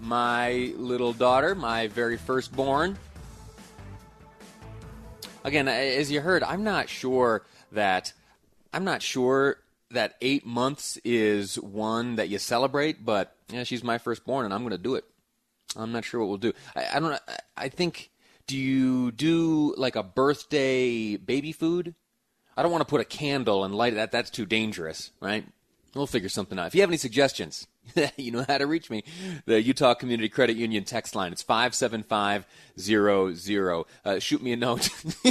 my little daughter, my very firstborn. Again, as you heard, I'm not sure that I'm not sure that eight months is one that you celebrate, but yeah, she's my firstborn, and I'm going to do it. I'm not sure what we'll do. I, I don't. I think. Do you do like a birthday baby food? I don't want to put a candle and light it. That that's too dangerous, right? We'll figure something out. If you have any suggestions, you know how to reach me. The Utah Community Credit Union text line. It's 57500. Uh, shoot me a note.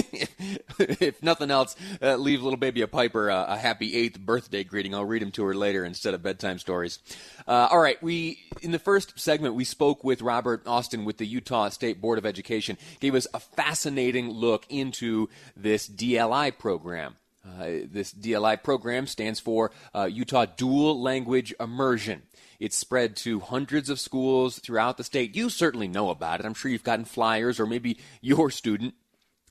if nothing else, uh, leave little baby a Piper uh, a happy eighth birthday greeting. I'll read them to her later instead of bedtime stories. Uh, all right. We in the first segment we spoke with Robert Austin with the Utah State Board of Education. Gave us a fascinating look into this DLI program. Uh, this DLI program stands for uh, Utah Dual Language Immersion. It's spread to hundreds of schools throughout the state. You certainly know about it. I'm sure you've gotten flyers, or maybe your student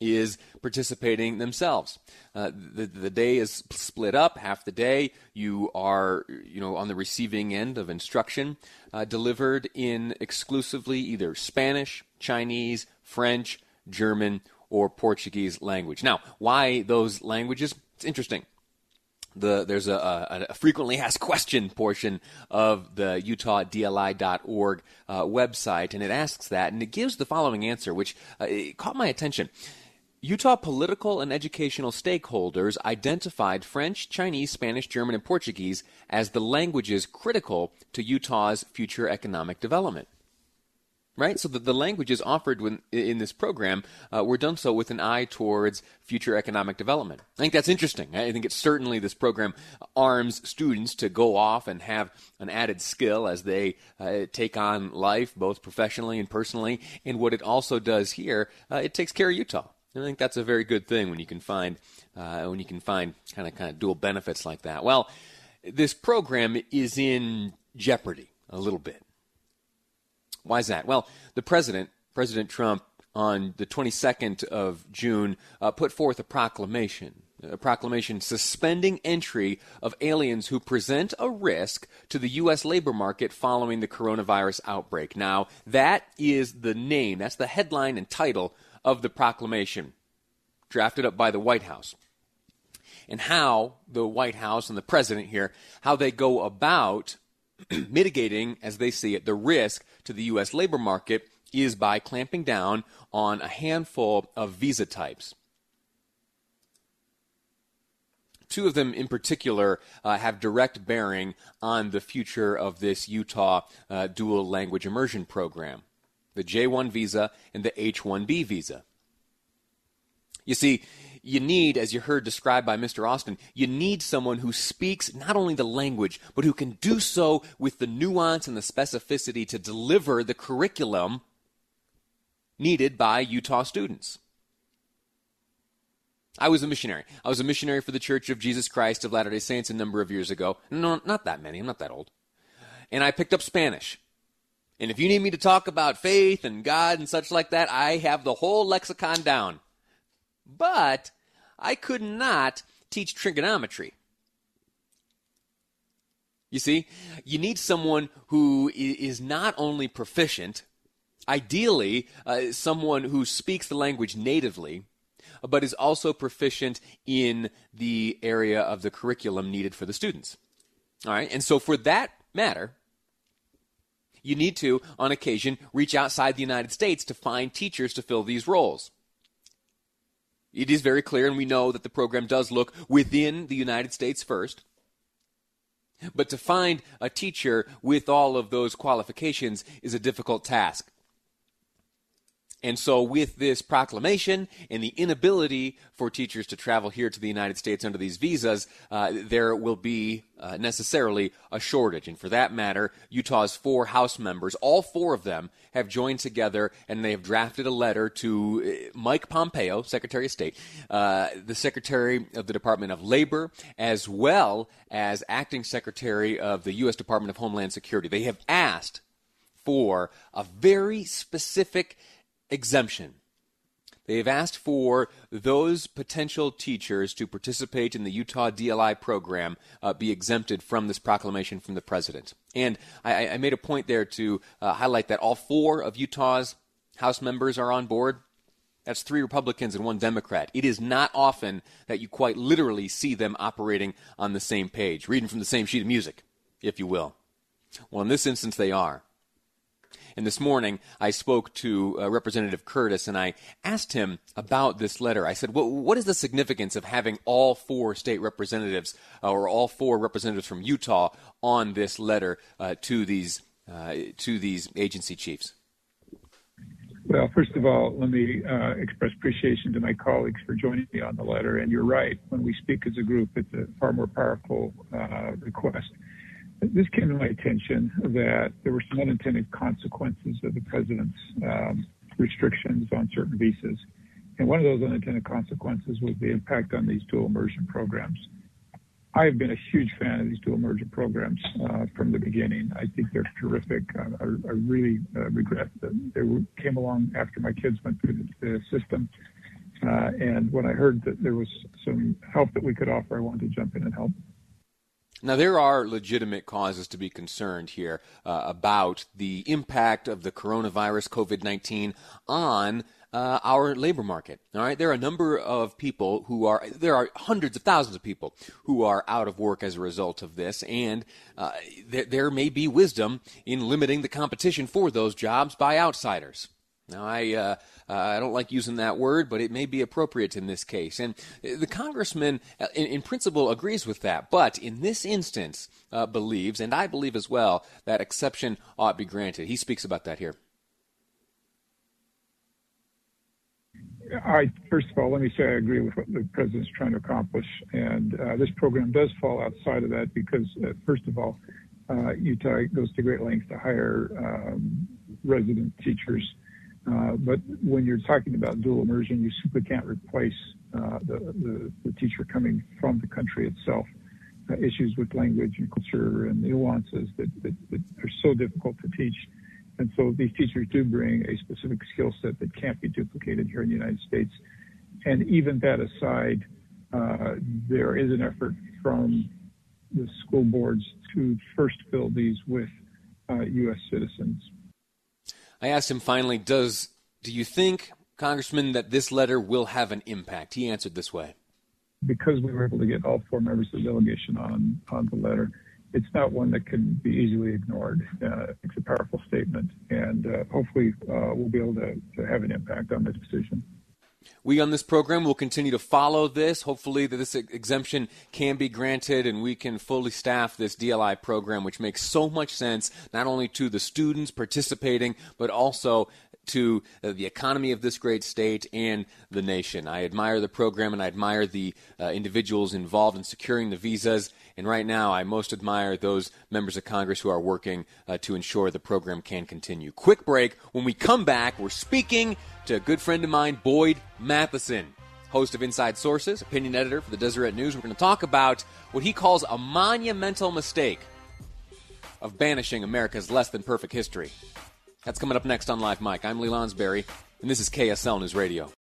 is participating themselves. Uh, the, the day is split up. Half the day you are, you know, on the receiving end of instruction uh, delivered in exclusively either Spanish, Chinese, French, German, or Portuguese language. Now, why those languages? It's interesting. The, there's a, a, a, frequently asked question portion of the UtahDLI.org uh, website, and it asks that, and it gives the following answer, which uh, caught my attention. Utah political and educational stakeholders identified French, Chinese, Spanish, German, and Portuguese as the languages critical to Utah's future economic development right? So the, the languages offered when, in this program uh, were done so with an eye towards future economic development. I think that's interesting. I think it's certainly this program arms students to go off and have an added skill as they uh, take on life, both professionally and personally. And what it also does here, uh, it takes care of Utah. And I think that's a very good thing when you can find uh, when you can find kind of kind of dual benefits like that. Well, this program is in jeopardy a little bit why is that? Well, the president, President Trump, on the 22nd of June, uh, put forth a proclamation. A proclamation suspending entry of aliens who present a risk to the U.S. labor market following the coronavirus outbreak. Now, that is the name, that's the headline and title of the proclamation, drafted up by the White House. And how the White House and the president here, how they go about mitigating, as they see it, the risk to the U.S. labor market is by clamping down on a handful of visa types. Two of them in particular uh, have direct bearing on the future of this Utah uh, dual language immersion program the J 1 visa and the H 1B visa. You see, you need, as you heard described by Mr. Austin, you need someone who speaks not only the language, but who can do so with the nuance and the specificity to deliver the curriculum needed by Utah students. I was a missionary. I was a missionary for the Church of Jesus Christ of Latter day Saints a number of years ago. No, not that many. I'm not that old. And I picked up Spanish. And if you need me to talk about faith and God and such like that, I have the whole lexicon down. But I could not teach trigonometry. You see, you need someone who is not only proficient, ideally, uh, someone who speaks the language natively, but is also proficient in the area of the curriculum needed for the students. All right, and so for that matter, you need to, on occasion, reach outside the United States to find teachers to fill these roles. It is very clear, and we know that the program does look within the United States first. But to find a teacher with all of those qualifications is a difficult task. And so, with this proclamation and the inability for teachers to travel here to the United States under these visas, uh, there will be uh, necessarily a shortage. And for that matter, Utah's four House members, all four of them, have joined together and they have drafted a letter to uh, Mike Pompeo, Secretary of State, uh, the Secretary of the Department of Labor, as well as Acting Secretary of the U.S. Department of Homeland Security. They have asked for a very specific exemption. They have asked for those potential teachers to participate in the Utah DLI program uh, be exempted from this proclamation from the president. And I, I made a point there to uh, highlight that all four of Utah's House members are on board. That's three Republicans and one Democrat. It is not often that you quite literally see them operating on the same page, reading from the same sheet of music, if you will. Well, in this instance, they are. And this morning, I spoke to uh, Representative Curtis and I asked him about this letter. I said, well, What is the significance of having all four state representatives uh, or all four representatives from Utah on this letter uh, to, these, uh, to these agency chiefs? Well, first of all, let me uh, express appreciation to my colleagues for joining me on the letter. And you're right, when we speak as a group, it's a far more powerful uh, request this came to my attention that there were some unintended consequences of the president's um, restrictions on certain visas. And one of those unintended consequences was the impact on these dual immersion programs. I have been a huge fan of these dual immersion programs uh, from the beginning. I think they're terrific. I, I, really uh, regret that they came along after my kids went through the, the system. Uh, and when I heard that there was some help that we could offer, I wanted to jump in and help. Now, there are legitimate causes to be concerned here uh, about the impact of the coronavirus, COVID 19, on uh, our labor market. All right, there are a number of people who are there are hundreds of thousands of people who are out of work as a result of this, and uh, th- there may be wisdom in limiting the competition for those jobs by outsiders. Now, I uh, I don't like using that word, but it may be appropriate in this case. And the congressman, uh, in, in principle, agrees with that. But in this instance, uh, believes, and I believe as well, that exception ought be granted. He speaks about that here. I first of all, let me say I agree with what the president's trying to accomplish, and uh, this program does fall outside of that because, uh, first of all, uh, Utah goes to great lengths to hire um, resident teachers but when you're talking about dual immersion, you simply can't replace uh, the, the, the, teacher coming from the country itself. Uh, issues with language and culture and nuances that, that, that, are so difficult to teach. And so these teachers do bring a specific skill set that can't be duplicated here in the United States. And even that aside, uh, there is an effort from the school boards to first fill these with U.S. Uh, citizens I asked him finally, "Does do you think, Congressman, that this letter will have an impact?" He answered this way: Because we were able to get all four members of the delegation on on the letter, it's not one that can be easily ignored. Uh, it's a powerful statement, and uh, hopefully uh, we'll be able to, to have an impact on the decision. We on this program will continue to follow this. Hopefully, that this exemption can be granted and we can fully staff this DLI program, which makes so much sense not only to the students participating, but also to uh, the economy of this great state and the nation. I admire the program and I admire the uh, individuals involved in securing the visas. And right now, I most admire those members of Congress who are working uh, to ensure the program can continue. Quick break. When we come back, we're speaking to a good friend of mine, Boyd Matheson, host of Inside Sources, opinion editor for the Deseret News. We're going to talk about what he calls a monumental mistake of banishing America's less than perfect history. That's coming up next on Live Mic. I'm Lee Lonsberry, and this is KSL News Radio.